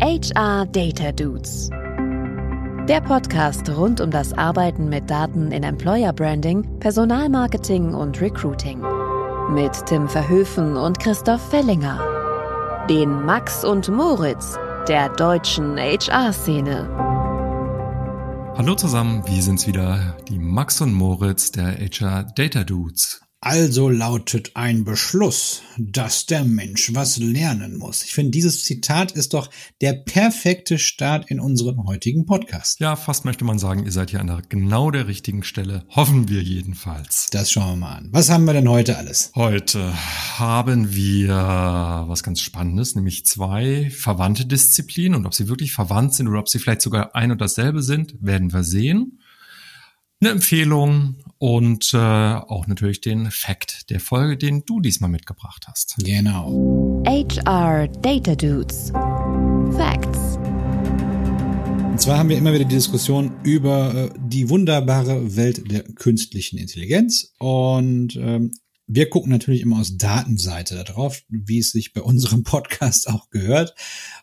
HR Data Dudes. Der Podcast rund um das Arbeiten mit Daten in Employer Branding, Personalmarketing und Recruiting. Mit Tim Verhöfen und Christoph Fellinger. Den Max und Moritz der deutschen HR-Szene. Hallo zusammen, wir sind's wieder, die Max und Moritz der HR Data Dudes. Also lautet ein Beschluss, dass der Mensch was lernen muss. Ich finde, dieses Zitat ist doch der perfekte Start in unseren heutigen Podcast. Ja, fast möchte man sagen, ihr seid hier an der genau der richtigen Stelle. Hoffen wir jedenfalls. Das schauen wir mal an. Was haben wir denn heute alles? Heute haben wir was ganz Spannendes, nämlich zwei verwandte Disziplinen. Und ob sie wirklich verwandt sind oder ob sie vielleicht sogar ein und dasselbe sind, werden wir sehen eine Empfehlung und äh, auch natürlich den Fact der Folge, den du diesmal mitgebracht hast. Genau. HR Data Dudes. Facts. Und zwar haben wir immer wieder die Diskussion über äh, die wunderbare Welt der künstlichen Intelligenz. Und ähm, wir gucken natürlich immer aus Datenseite darauf, wie es sich bei unserem Podcast auch gehört.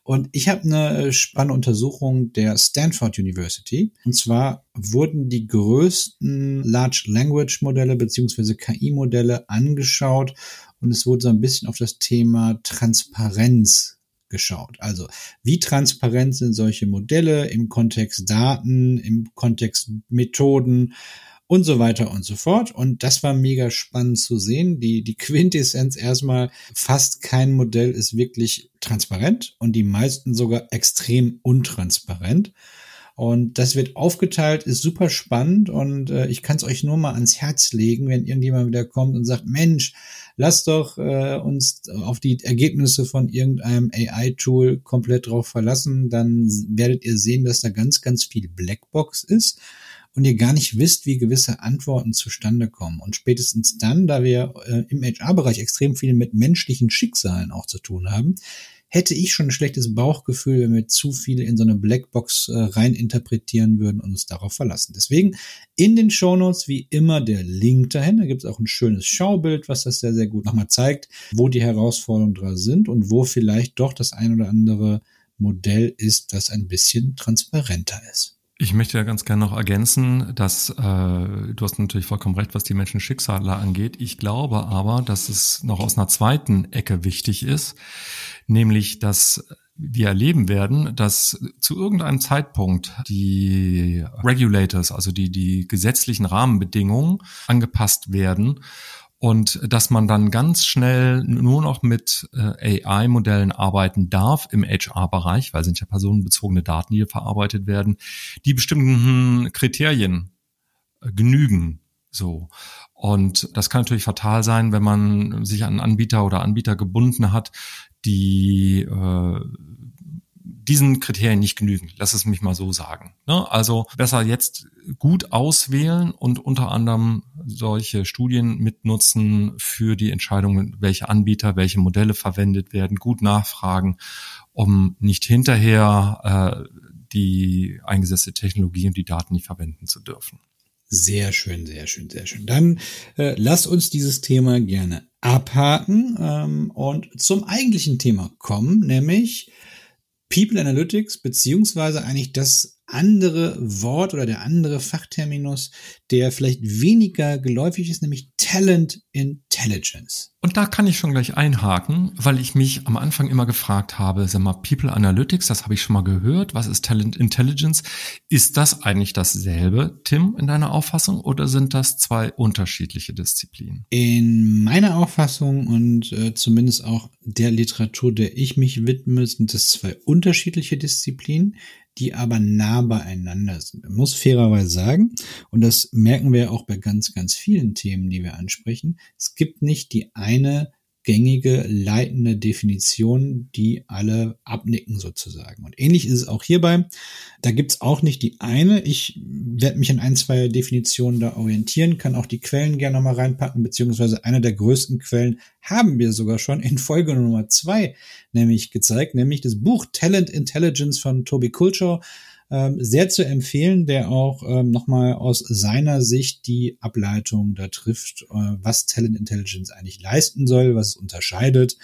Und ich habe eine spannende Untersuchung der Stanford University. Und zwar wurden die größten Large Language Modelle beziehungsweise KI-Modelle angeschaut und es wurde so ein bisschen auf das Thema Transparenz geschaut. Also wie transparent sind solche Modelle im Kontext Daten, im Kontext Methoden und so weiter und so fort. Und das war mega spannend zu sehen. Die, die Quintessenz erstmal, fast kein Modell ist wirklich transparent und die meisten sogar extrem untransparent. Und das wird aufgeteilt, ist super spannend und äh, ich kann es euch nur mal ans Herz legen, wenn irgendjemand wieder kommt und sagt, Mensch, lasst doch äh, uns auf die Ergebnisse von irgendeinem AI-Tool komplett drauf verlassen, dann werdet ihr sehen, dass da ganz, ganz viel Blackbox ist und ihr gar nicht wisst, wie gewisse Antworten zustande kommen. Und spätestens dann, da wir äh, im HR-Bereich extrem viel mit menschlichen Schicksalen auch zu tun haben, hätte ich schon ein schlechtes Bauchgefühl, wenn wir zu viel in so eine Blackbox äh, rein interpretieren würden und uns darauf verlassen. Deswegen in den Shownotes wie immer der Link dahin. Da gibt es auch ein schönes Schaubild, was das sehr, sehr gut nochmal zeigt, wo die Herausforderungen dran sind und wo vielleicht doch das ein oder andere Modell ist, das ein bisschen transparenter ist. Ich möchte ja ganz gerne noch ergänzen, dass äh, du hast natürlich vollkommen recht, was die Menschen Schicksale angeht. Ich glaube aber, dass es noch aus einer zweiten Ecke wichtig ist, nämlich dass wir erleben werden, dass zu irgendeinem Zeitpunkt die Regulators, also die, die gesetzlichen Rahmenbedingungen angepasst werden und dass man dann ganz schnell nur noch mit äh, AI-Modellen arbeiten darf im HR-Bereich, weil sind ja personenbezogene Daten, die hier verarbeitet werden, die bestimmten Kriterien äh, genügen. So. Und das kann natürlich fatal sein, wenn man sich an Anbieter oder Anbieter gebunden hat, die äh, diesen Kriterien nicht genügen. Lass es mich mal so sagen. Ne? Also besser jetzt gut auswählen und unter anderem solche Studien mitnutzen für die Entscheidung, welche Anbieter, welche Modelle verwendet werden, gut nachfragen, um nicht hinterher äh, die eingesetzte Technologie und die Daten nicht verwenden zu dürfen. Sehr schön, sehr schön, sehr schön. Dann äh, lasst uns dieses Thema gerne abhaken ähm, und zum eigentlichen Thema kommen, nämlich People Analytics, beziehungsweise eigentlich das andere Wort oder der andere Fachterminus, der vielleicht weniger geläufig ist, nämlich Talent Intelligence. Und da kann ich schon gleich einhaken, weil ich mich am Anfang immer gefragt habe, sag mal, People Analytics, das habe ich schon mal gehört. Was ist Talent Intelligence? Ist das eigentlich dasselbe, Tim, in deiner Auffassung, oder sind das zwei unterschiedliche Disziplinen? In meiner Auffassung und äh, zumindest auch der Literatur, der ich mich widme, sind das zwei unterschiedliche Disziplinen die aber nah beieinander sind. Man muss fairerweise sagen, und das merken wir auch bei ganz, ganz vielen Themen, die wir ansprechen, es gibt nicht die eine gängige leitende Definition, die alle abnicken sozusagen. Und ähnlich ist es auch hierbei. Da gibt's auch nicht die eine. Ich werde mich an ein, zwei Definitionen da orientieren, kann auch die Quellen gerne nochmal reinpacken, beziehungsweise eine der größten Quellen haben wir sogar schon in Folge Nummer zwei nämlich gezeigt, nämlich das Buch Talent Intelligence von Toby Kulcher ähm, sehr zu empfehlen, der auch ähm, nochmal aus seiner Sicht die Ableitung da trifft, äh, was Talent Intelligence eigentlich leisten soll, was es unterscheidet.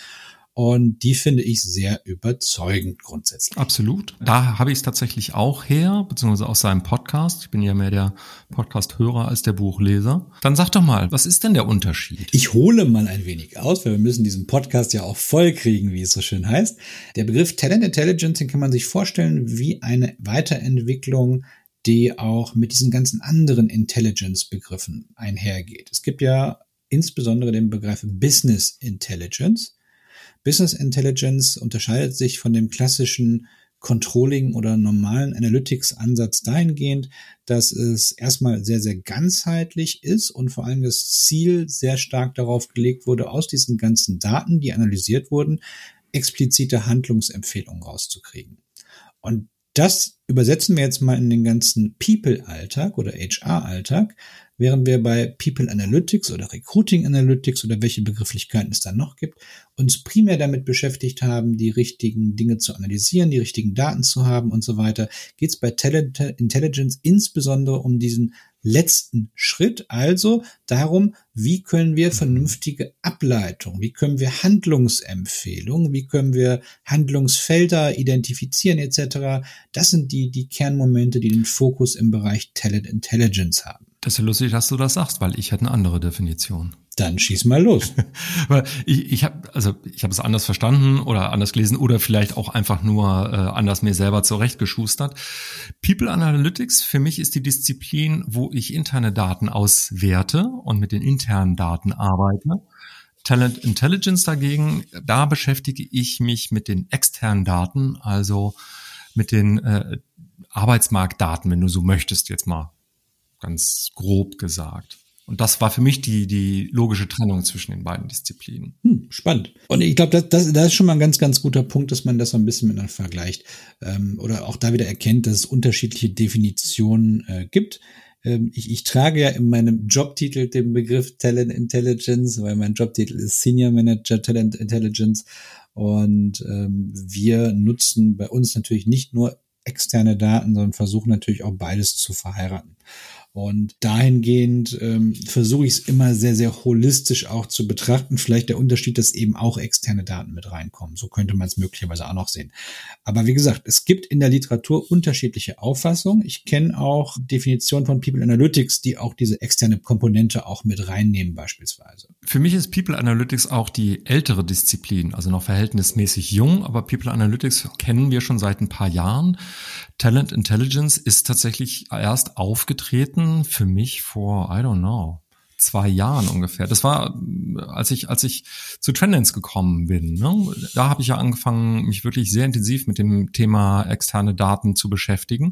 Und die finde ich sehr überzeugend grundsätzlich. Absolut. Da habe ich es tatsächlich auch her, beziehungsweise aus seinem Podcast. Ich bin ja mehr der Podcast-Hörer als der Buchleser. Dann sag doch mal, was ist denn der Unterschied? Ich hole mal ein wenig aus, weil wir müssen diesen Podcast ja auch voll kriegen, wie es so schön heißt. Der Begriff Talent Intelligence, den kann man sich vorstellen wie eine Weiterentwicklung die auch mit diesen ganzen anderen Intelligence-Begriffen einhergeht. Es gibt ja insbesondere den Begriff Business Intelligence. Business Intelligence unterscheidet sich von dem klassischen Controlling oder normalen Analytics-Ansatz dahingehend, dass es erstmal sehr, sehr ganzheitlich ist und vor allem das Ziel sehr stark darauf gelegt wurde, aus diesen ganzen Daten, die analysiert wurden, explizite Handlungsempfehlungen rauszukriegen. Und das übersetzen wir jetzt mal in den ganzen People-Alltag oder HR-Alltag, während wir bei People Analytics oder Recruiting Analytics oder welche Begrifflichkeiten es da noch gibt, uns primär damit beschäftigt haben, die richtigen Dinge zu analysieren, die richtigen Daten zu haben und so weiter, geht es bei Talent Intelligence insbesondere um diesen letzten Schritt, also darum, wie können wir vernünftige Ableitungen, wie können wir Handlungsempfehlungen, wie können wir Handlungsfelder identifizieren etc. Das sind die, die Kernmomente, die den Fokus im Bereich Talent Intelligence haben. Das ist ja lustig, dass du das sagst, weil ich hätte eine andere Definition. Dann schieß mal los. ich ich habe also ich habe es anders verstanden oder anders gelesen oder vielleicht auch einfach nur äh, anders mir selber zurechtgeschustert. People Analytics für mich ist die Disziplin, wo ich interne Daten auswerte und mit den internen Daten arbeite. Talent Intelligence dagegen, da beschäftige ich mich mit den externen Daten, also mit den äh, Arbeitsmarktdaten, wenn du so möchtest, jetzt mal ganz grob gesagt. Und das war für mich die, die logische Trennung zwischen den beiden Disziplinen. Hm, spannend. Und ich glaube, das, das, das ist schon mal ein ganz, ganz guter Punkt, dass man das so ein bisschen miteinander vergleicht. Ähm, oder auch da wieder erkennt, dass es unterschiedliche Definitionen äh, gibt. Ähm, ich, ich trage ja in meinem Jobtitel den Begriff Talent Intelligence, weil mein Jobtitel ist Senior Manager Talent Intelligence. Und ähm, wir nutzen bei uns natürlich nicht nur externe Daten, sondern versuchen natürlich auch beides zu verheiraten. Und dahingehend ähm, versuche ich es immer sehr, sehr holistisch auch zu betrachten. Vielleicht der Unterschied, dass eben auch externe Daten mit reinkommen. So könnte man es möglicherweise auch noch sehen. Aber wie gesagt, es gibt in der Literatur unterschiedliche Auffassungen. Ich kenne auch Definitionen von People Analytics, die auch diese externe Komponente auch mit reinnehmen beispielsweise. Für mich ist People Analytics auch die ältere Disziplin, also noch verhältnismäßig jung, aber People Analytics kennen wir schon seit ein paar Jahren. Talent Intelligence ist tatsächlich erst aufgetreten für mich vor, I don't know, zwei Jahren ungefähr. Das war, als ich, als ich zu Trendance gekommen bin. Ne? Da habe ich ja angefangen, mich wirklich sehr intensiv mit dem Thema externe Daten zu beschäftigen.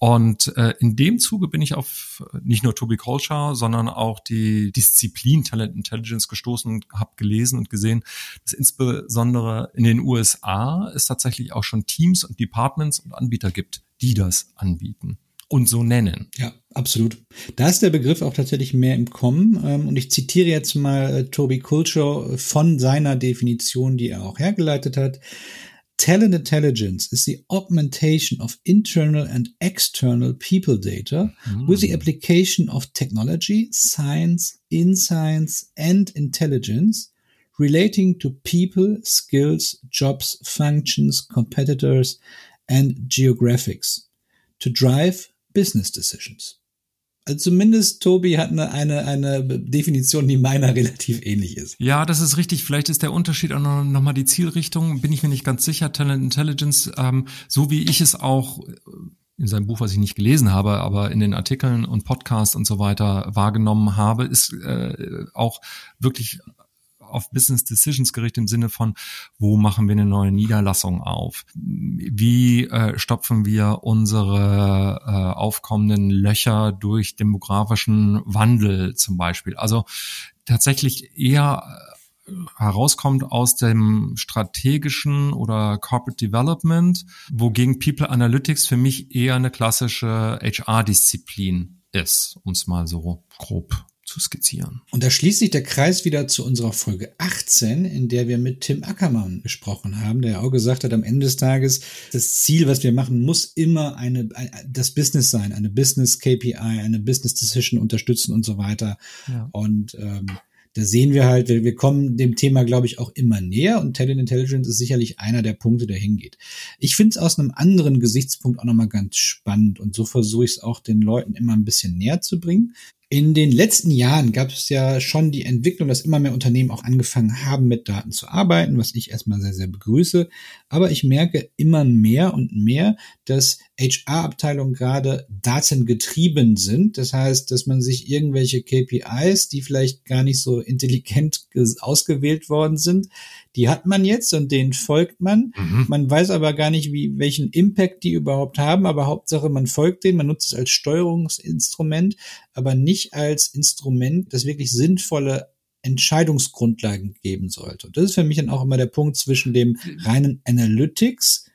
Und äh, in dem Zuge bin ich auf nicht nur Toby Colshaw, sondern auch die Disziplin Talent Intelligence gestoßen und habe gelesen und gesehen, dass insbesondere in den USA es tatsächlich auch schon Teams und Departments und Anbieter gibt, die das anbieten und so nennen. Ja, absolut. Da ist der Begriff auch tatsächlich mehr im Kommen. Ähm, und ich zitiere jetzt mal äh, Toby Kulchow von seiner Definition, die er auch hergeleitet hat. Talent intelligence is the augmentation of internal and external people data mm. with the application of technology, science, insights, and intelligence relating to people, skills, jobs, functions, competitors, and geographics to drive Business Decisions. Also zumindest Tobi hat eine, eine, eine Definition, die meiner relativ ähnlich ist. Ja, das ist richtig. Vielleicht ist der Unterschied auch noch, noch mal die Zielrichtung. Bin ich mir nicht ganz sicher. Talent Intelligence, ähm, so wie ich es auch in seinem Buch, was ich nicht gelesen habe, aber in den Artikeln und Podcasts und so weiter wahrgenommen habe, ist äh, auch wirklich auf Business Decisions gerichtet im Sinne von, wo machen wir eine neue Niederlassung auf? Wie äh, stopfen wir unsere äh, aufkommenden Löcher durch demografischen Wandel zum Beispiel? Also tatsächlich eher äh, herauskommt aus dem strategischen oder Corporate Development, wogegen People Analytics für mich eher eine klassische HR-Disziplin ist, um es mal so grob zu skizzieren. Und da schließt sich der Kreis wieder zu unserer Folge 18, in der wir mit Tim Ackermann gesprochen haben, der auch gesagt hat, am Ende des Tages, das Ziel, was wir machen, muss immer eine, das Business sein, eine Business KPI, eine Business Decision unterstützen und so weiter. Ja. Und ähm, da sehen wir halt, wir, wir kommen dem Thema, glaube ich, auch immer näher und Talent Intelligence ist sicherlich einer der Punkte, der hingeht. Ich finde es aus einem anderen Gesichtspunkt auch nochmal ganz spannend und so versuche ich es auch den Leuten immer ein bisschen näher zu bringen. In den letzten Jahren gab es ja schon die Entwicklung, dass immer mehr Unternehmen auch angefangen haben, mit Daten zu arbeiten, was ich erstmal sehr, sehr begrüße. Aber ich merke immer mehr und mehr, dass HR-Abteilungen gerade datengetrieben sind. Das heißt, dass man sich irgendwelche KPIs, die vielleicht gar nicht so intelligent ausgewählt worden sind, die hat man jetzt und denen folgt man. Mhm. Man weiß aber gar nicht, wie, welchen Impact die überhaupt haben, aber Hauptsache man folgt denen, man nutzt es als Steuerungsinstrument, aber nicht als Instrument, das wirklich sinnvolle Entscheidungsgrundlagen geben sollte. Und das ist für mich dann auch immer der Punkt zwischen dem reinen Analytics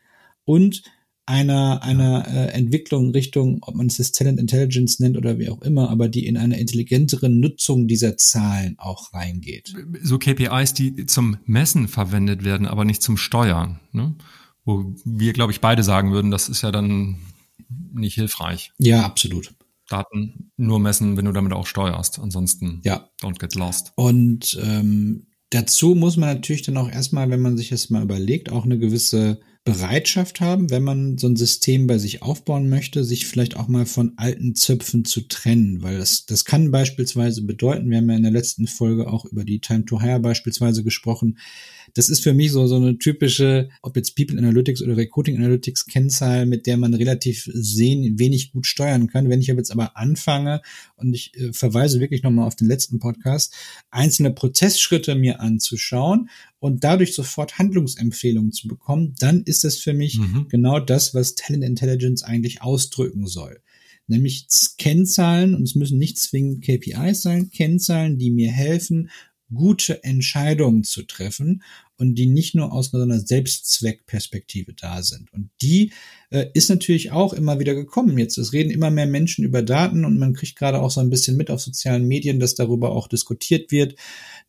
und einer, einer äh, Entwicklung Richtung, ob man es jetzt Talent Intelligence nennt oder wie auch immer, aber die in eine intelligentere Nutzung dieser Zahlen auch reingeht. So KPIs, die zum Messen verwendet werden, aber nicht zum Steuern. Ne? Wo wir, glaube ich, beide sagen würden, das ist ja dann nicht hilfreich. Ja, absolut. Daten nur messen, wenn du damit auch steuerst. Ansonsten ja. don't get lost. Und ähm, dazu muss man natürlich dann auch erstmal, wenn man sich das mal überlegt, auch eine gewisse Bereitschaft haben, wenn man so ein System bei sich aufbauen möchte, sich vielleicht auch mal von alten Zöpfen zu trennen, weil das, das kann beispielsweise bedeuten, wir haben ja in der letzten Folge auch über die Time to Hire beispielsweise gesprochen, das ist für mich so, so eine typische, ob jetzt People Analytics oder Recruiting Analytics Kennzahl, mit der man relativ sehen, wenig gut steuern kann. Wenn ich jetzt aber anfange und ich äh, verweise wirklich nochmal auf den letzten Podcast, einzelne Prozessschritte mir anzuschauen und dadurch sofort Handlungsempfehlungen zu bekommen, dann ist das für mich mhm. genau das, was Talent Intelligence eigentlich ausdrücken soll nämlich Kennzahlen, und es müssen nicht zwingend KPIs sein, Kennzahlen, die mir helfen, gute Entscheidungen zu treffen und die nicht nur aus einer Selbstzweckperspektive da sind. Und die äh, ist natürlich auch immer wieder gekommen. Jetzt es reden immer mehr Menschen über Daten und man kriegt gerade auch so ein bisschen mit auf sozialen Medien, dass darüber auch diskutiert wird.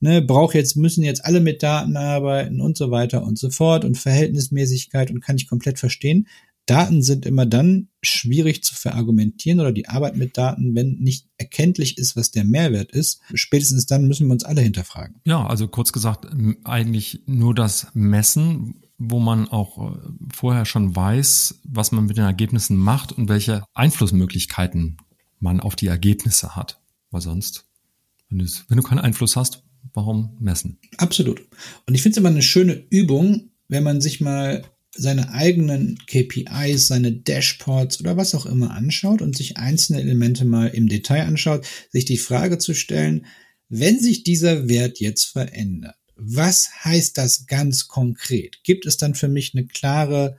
Ne, braucht jetzt müssen jetzt alle mit Daten arbeiten und so weiter und so fort und Verhältnismäßigkeit und kann ich komplett verstehen. Daten sind immer dann schwierig zu verargumentieren oder die Arbeit mit Daten, wenn nicht erkenntlich ist, was der Mehrwert ist. Spätestens dann müssen wir uns alle hinterfragen. Ja, also kurz gesagt, eigentlich nur das Messen, wo man auch äh, vorher schon weiß, was man mit den Ergebnissen macht und welche Einflussmöglichkeiten man auf die Ergebnisse hat. Weil sonst, wenn, wenn du keinen Einfluss hast, warum messen? Absolut. Und ich finde es immer eine schöne Übung, wenn man sich mal seine eigenen KPIs, seine Dashboards oder was auch immer anschaut und sich einzelne Elemente mal im Detail anschaut, sich die Frage zu stellen, wenn sich dieser Wert jetzt verändert, was heißt das ganz konkret? Gibt es dann für mich eine klare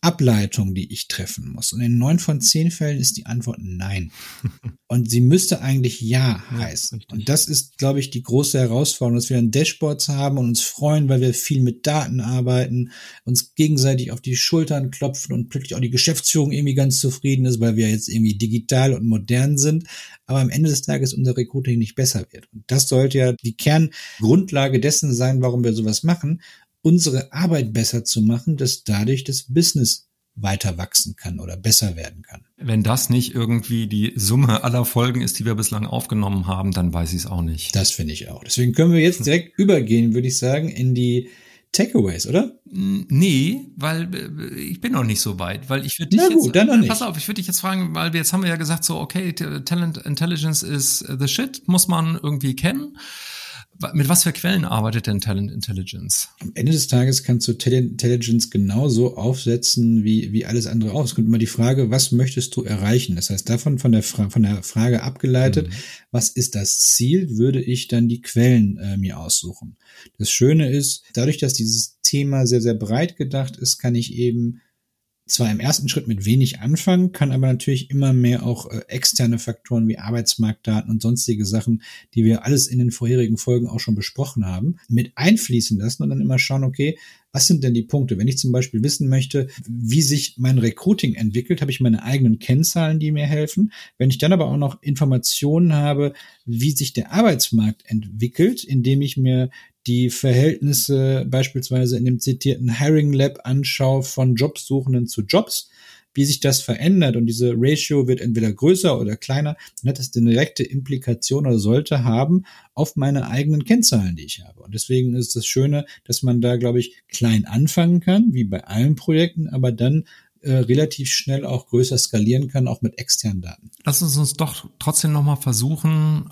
Ableitung, die ich treffen muss? Und in neun von zehn Fällen ist die Antwort nein. Und sie müsste eigentlich ja heißen. Ja, und das ist, glaube ich, die große Herausforderung, dass wir ein Dashboard haben und uns freuen, weil wir viel mit Daten arbeiten, uns gegenseitig auf die Schultern klopfen und plötzlich auch die Geschäftsführung irgendwie ganz zufrieden ist, weil wir jetzt irgendwie digital und modern sind. Aber am Ende des Tages unser Recruiting nicht besser wird. Und das sollte ja die Kerngrundlage dessen sein, warum wir sowas machen unsere Arbeit besser zu machen, dass dadurch das Business weiter wachsen kann oder besser werden kann. Wenn das nicht irgendwie die Summe aller Folgen ist, die wir bislang aufgenommen haben, dann weiß ich es auch nicht. Das finde ich auch. Deswegen können wir jetzt direkt übergehen, würde ich sagen, in die Takeaways, oder? Nee, weil äh, ich bin noch nicht so weit, weil ich würde dich Na gut, jetzt, dann noch nicht. pass auf, ich würde dich jetzt fragen, weil wir jetzt haben wir ja gesagt so, okay, Talent Intelligence is the shit, muss man irgendwie kennen. Mit was für Quellen arbeitet denn Talent Intelligence? Am Ende des Tages kannst du Talent Intelligence genauso aufsetzen wie, wie alles andere auch. Es kommt immer die Frage, was möchtest du erreichen? Das heißt, davon von der, Fra von der Frage abgeleitet, mhm. was ist das Ziel, würde ich dann die Quellen äh, mir aussuchen. Das Schöne ist, dadurch, dass dieses Thema sehr, sehr breit gedacht ist, kann ich eben zwar im ersten Schritt mit wenig anfangen, kann aber natürlich immer mehr auch äh, externe Faktoren wie Arbeitsmarktdaten und sonstige Sachen, die wir alles in den vorherigen Folgen auch schon besprochen haben, mit einfließen lassen und dann immer schauen, okay, was sind denn die Punkte? Wenn ich zum Beispiel wissen möchte, wie sich mein Recruiting entwickelt, habe ich meine eigenen Kennzahlen, die mir helfen. Wenn ich dann aber auch noch Informationen habe, wie sich der Arbeitsmarkt entwickelt, indem ich mir die Verhältnisse beispielsweise in dem zitierten Hiring Lab anschaue von Jobsuchenden zu Jobs, wie sich das verändert und diese Ratio wird entweder größer oder kleiner, dann hat das eine direkte Implikation oder sollte haben auf meine eigenen Kennzahlen, die ich habe. Und deswegen ist das Schöne, dass man da, glaube ich, klein anfangen kann, wie bei allen Projekten, aber dann äh, relativ schnell auch größer skalieren kann, auch mit externen Daten. Lass uns uns doch trotzdem nochmal versuchen,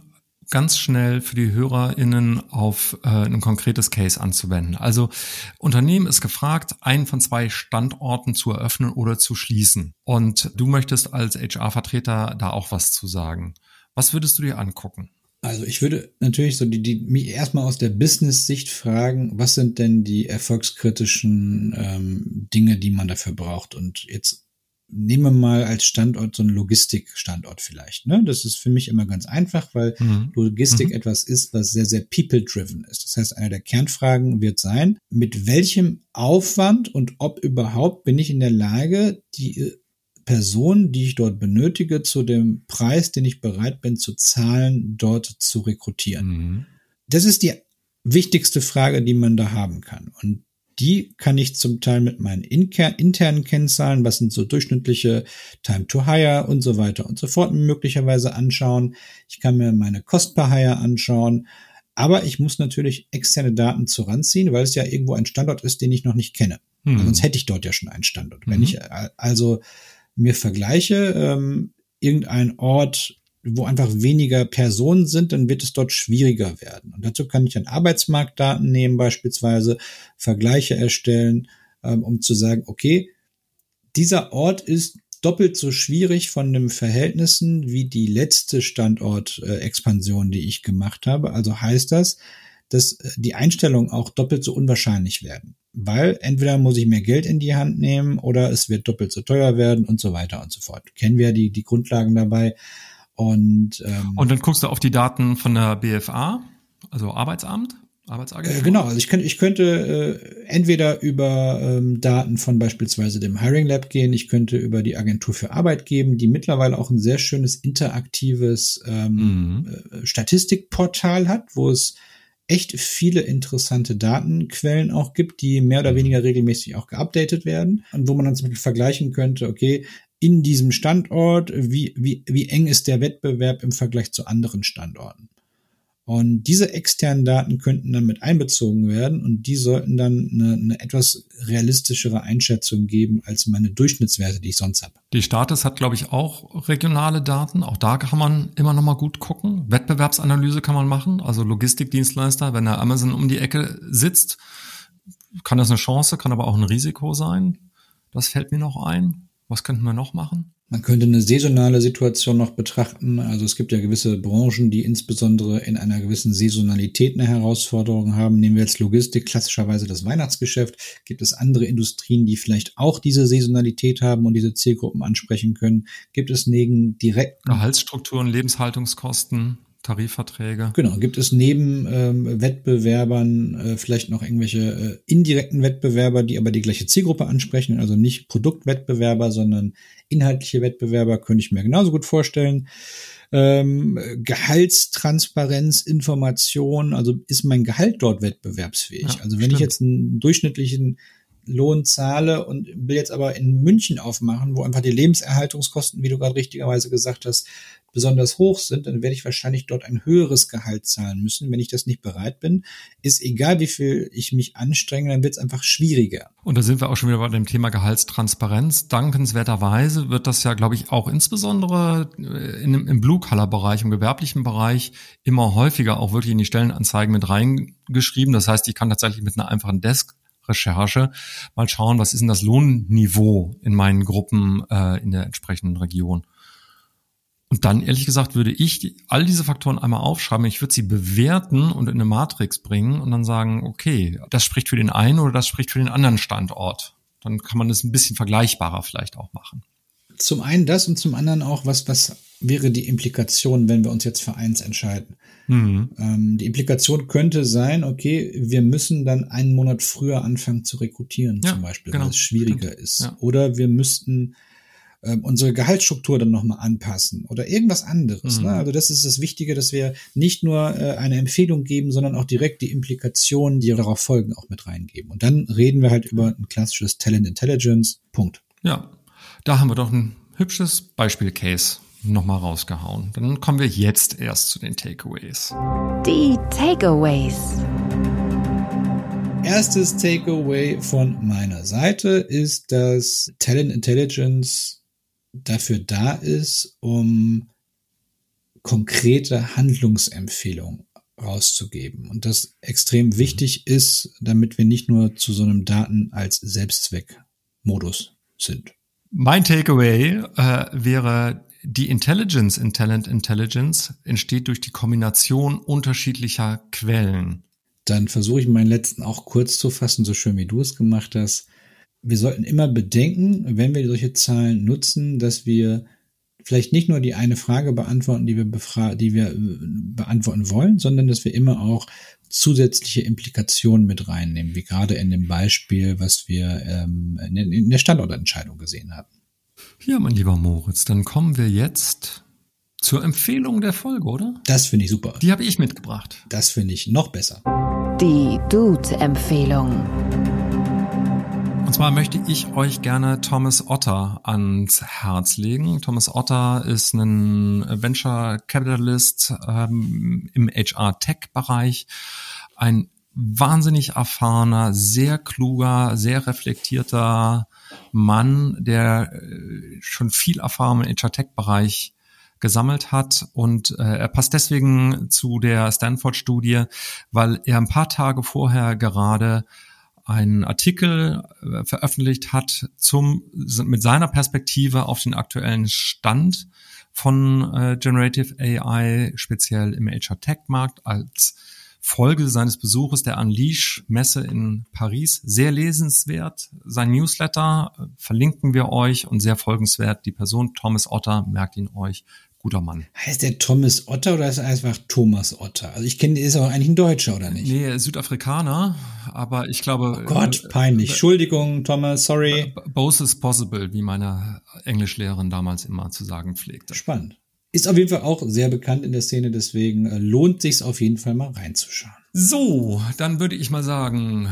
ganz schnell für die HörerInnen auf äh, ein konkretes Case anzuwenden. Also Unternehmen ist gefragt, einen von zwei Standorten zu eröffnen oder zu schließen. Und du möchtest als HR-Vertreter da auch was zu sagen. Was würdest du dir angucken? Also ich würde natürlich so die, die mich erstmal aus der Business-Sicht fragen, was sind denn die erfolgskritischen ähm, Dinge, die man dafür braucht? Und jetzt nehmen wir mal als Standort so einen Logistikstandort vielleicht. Ne? Das ist für mich immer ganz einfach, weil mhm. Logistik mhm. etwas ist, was sehr, sehr people-driven ist. Das heißt, eine der Kernfragen wird sein, mit welchem Aufwand und ob überhaupt bin ich in der Lage, die äh, Person, die ich dort benötige, zu dem Preis, den ich bereit bin zu zahlen, dort zu rekrutieren. Mhm. Das ist die wichtigste Frage, die man da haben kann. Und die kann ich zum Teil mit meinen internen Kennzahlen, was sind so durchschnittliche Time to Hire und so weiter und so fort möglicherweise anschauen. Ich kann mir meine Cost per Hire anschauen. Aber ich muss natürlich externe Daten zu ranziehen, weil es ja irgendwo ein Standort ist, den ich noch nicht kenne. Mhm. Sonst hätte ich dort ja schon einen Standort. Mhm. Wenn ich also mir vergleiche, ähm, irgendein Ort wo einfach weniger Personen sind, dann wird es dort schwieriger werden. Und dazu kann ich dann Arbeitsmarktdaten nehmen, beispielsweise Vergleiche erstellen, ähm, um zu sagen, okay, dieser Ort ist doppelt so schwierig von den Verhältnissen wie die letzte Standortexpansion, die ich gemacht habe. Also heißt das, dass äh, die Einstellungen auch doppelt so unwahrscheinlich werden. Weil entweder muss ich mehr Geld in die Hand nehmen oder es wird doppelt so teuer werden und so weiter und so fort. Kennen wir die, die Grundlagen dabei. Und, ähm, und dann guckst du auf die Daten von der BFA, also Arbeitsamt? Arbeitsagentur? Äh, genau, also ich könnte, ich könnte äh, entweder über ähm, Daten von beispielsweise dem Hiring Lab gehen, ich könnte über die Agentur für Arbeit geben, die mittlerweile auch ein sehr schönes interaktives ähm, mhm. äh, Statistikportal hat, wo es echt viele interessante Datenquellen auch gibt, die mehr oder mhm. weniger regelmäßig auch geupdatet werden und wo man dann zum Beispiel vergleichen könnte, okay, in diesem Standort, wie, wie, wie eng ist der Wettbewerb im Vergleich zu anderen Standorten. Und diese externen Daten könnten dann mit einbezogen werden und die sollten dann eine, eine etwas realistischere Einschätzung geben als meine Durchschnittswerte, die ich sonst habe. Die Status hat, glaube ich, auch regionale Daten. Auch da kann man immer noch mal gut gucken. Wettbewerbsanalyse kann man machen. Also Logistikdienstleister, wenn der Amazon um die Ecke sitzt, kann das eine Chance, kann aber auch ein Risiko sein. Das fällt mir noch ein. Was könnten wir noch machen? Man könnte eine saisonale Situation noch betrachten. Also es gibt ja gewisse Branchen, die insbesondere in einer gewissen Saisonalität eine Herausforderung haben. Nehmen wir jetzt Logistik, klassischerweise das Weihnachtsgeschäft. Gibt es andere Industrien, die vielleicht auch diese Saisonalität haben und diese Zielgruppen ansprechen können? Gibt es neben direkten Gehaltsstrukturen, Lebenshaltungskosten? Tarifverträge. Genau, gibt es neben ähm, Wettbewerbern äh, vielleicht noch irgendwelche äh, indirekten Wettbewerber, die aber die gleiche Zielgruppe ansprechen, also nicht Produktwettbewerber, sondern inhaltliche Wettbewerber, könnte ich mir genauso gut vorstellen. Ähm, Gehaltstransparenz, Information, also ist mein Gehalt dort wettbewerbsfähig? Ja, also wenn stimmt. ich jetzt einen durchschnittlichen Lohn zahle und will jetzt aber in München aufmachen, wo einfach die Lebenserhaltungskosten, wie du gerade richtigerweise gesagt hast, besonders hoch sind, dann werde ich wahrscheinlich dort ein höheres Gehalt zahlen müssen. Wenn ich das nicht bereit bin, ist egal, wie viel ich mich anstrenge, dann wird es einfach schwieriger. Und da sind wir auch schon wieder bei dem Thema Gehaltstransparenz. Dankenswerterweise wird das ja, glaube ich, auch insbesondere äh, in, im Blue-Color-Bereich, im gewerblichen Bereich immer häufiger auch wirklich in die Stellenanzeigen mit reingeschrieben. Das heißt, ich kann tatsächlich mit einer einfachen Desk Recherche mal schauen, was ist denn das Lohnniveau in meinen Gruppen äh, in der entsprechenden Region. Und dann, ehrlich gesagt, würde ich all diese Faktoren einmal aufschreiben, ich würde sie bewerten und in eine Matrix bringen und dann sagen, okay, das spricht für den einen oder das spricht für den anderen Standort. Dann kann man das ein bisschen vergleichbarer vielleicht auch machen. Zum einen das und zum anderen auch, was, was wäre die Implikation, wenn wir uns jetzt für eins entscheiden? Mhm. Ähm, die Implikation könnte sein, okay, wir müssen dann einen Monat früher anfangen zu rekrutieren, ja, zum Beispiel, genau. weil es schwieriger Stimmt. ist. Ja. Oder wir müssten ähm, unsere Gehaltsstruktur dann nochmal anpassen oder irgendwas anderes. Mhm. Ne? Also das ist das Wichtige, dass wir nicht nur äh, eine Empfehlung geben, sondern auch direkt die Implikationen, die darauf folgen, auch mit reingeben. Und dann reden wir halt über ein klassisches Talent Intelligence. Punkt. Ja. Da haben wir doch ein hübsches Beispiel-Case nochmal rausgehauen. Dann kommen wir jetzt erst zu den Takeaways. Die Takeaways. Erstes Takeaway von meiner Seite ist, dass Talent Intelligence dafür da ist, um konkrete Handlungsempfehlungen rauszugeben. Und das extrem wichtig ist, damit wir nicht nur zu so einem Daten als Selbstzweck-Modus sind. Mein Takeaway äh, wäre, die Intelligence in Talent Intelligence entsteht durch die Kombination unterschiedlicher Quellen. Dann versuche ich meinen letzten auch kurz zu fassen, so schön wie du es gemacht hast. Wir sollten immer bedenken, wenn wir solche Zahlen nutzen, dass wir vielleicht nicht nur die eine Frage beantworten, die wir, die wir äh, beantworten wollen, sondern dass wir immer auch zusätzliche Implikationen mit reinnehmen, wie gerade in dem Beispiel, was wir ähm, in der Standortentscheidung gesehen haben. Ja, mein lieber Moritz, dann kommen wir jetzt zur Empfehlung der Folge, oder? Das finde ich super. Die habe ich mitgebracht. Das finde ich noch besser. Die Dude-Empfehlung. Und zwar möchte ich euch gerne Thomas Otter ans Herz legen. Thomas Otter ist ein Venture Capitalist ähm, im HR-Tech-Bereich, ein wahnsinnig erfahrener, sehr kluger, sehr reflektierter Mann, der äh, schon viel Erfahrung im HR-Tech-Bereich gesammelt hat und äh, er passt deswegen zu der Stanford-Studie, weil er ein paar Tage vorher gerade einen Artikel äh, veröffentlicht hat zum mit seiner Perspektive auf den aktuellen Stand von äh, Generative AI speziell im HR Tech Markt als Folge seines Besuches der Unleash Messe in Paris. Sehr lesenswert. Sein Newsletter äh, verlinken wir euch und sehr folgenswert. Die Person Thomas Otter merkt ihn euch guter Mann. Heißt der Thomas Otter oder ist er einfach Thomas Otter? Also ich kenne, ist aber eigentlich ein Deutscher, oder nicht? Nee, Südafrikaner, aber ich glaube. Oh Gott, äh, peinlich. Äh, Entschuldigung, Thomas, sorry. Both is possible, wie meine Englischlehrerin damals immer zu sagen pflegte. Spannend. Ist auf jeden Fall auch sehr bekannt in der Szene, deswegen äh, lohnt sich's auf jeden Fall mal reinzuschauen. So, dann würde ich mal sagen,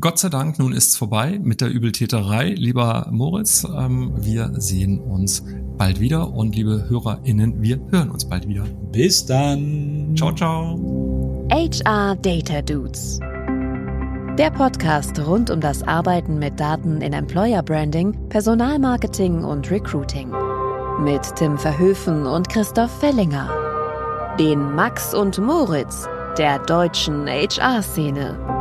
Gott sei Dank, nun ist's vorbei mit der Übeltäterei. Lieber Moritz, ähm, wir sehen uns bald wieder und liebe HörerInnen, wir hören uns bald wieder. Bis dann. Ciao, ciao. HR Data Dudes. Der Podcast rund um das Arbeiten mit Daten in Employer Branding, Personalmarketing und Recruiting. Mit Tim Verhöfen und Christoph Fellinger. Den Max und Moritz der deutschen HR-Szene.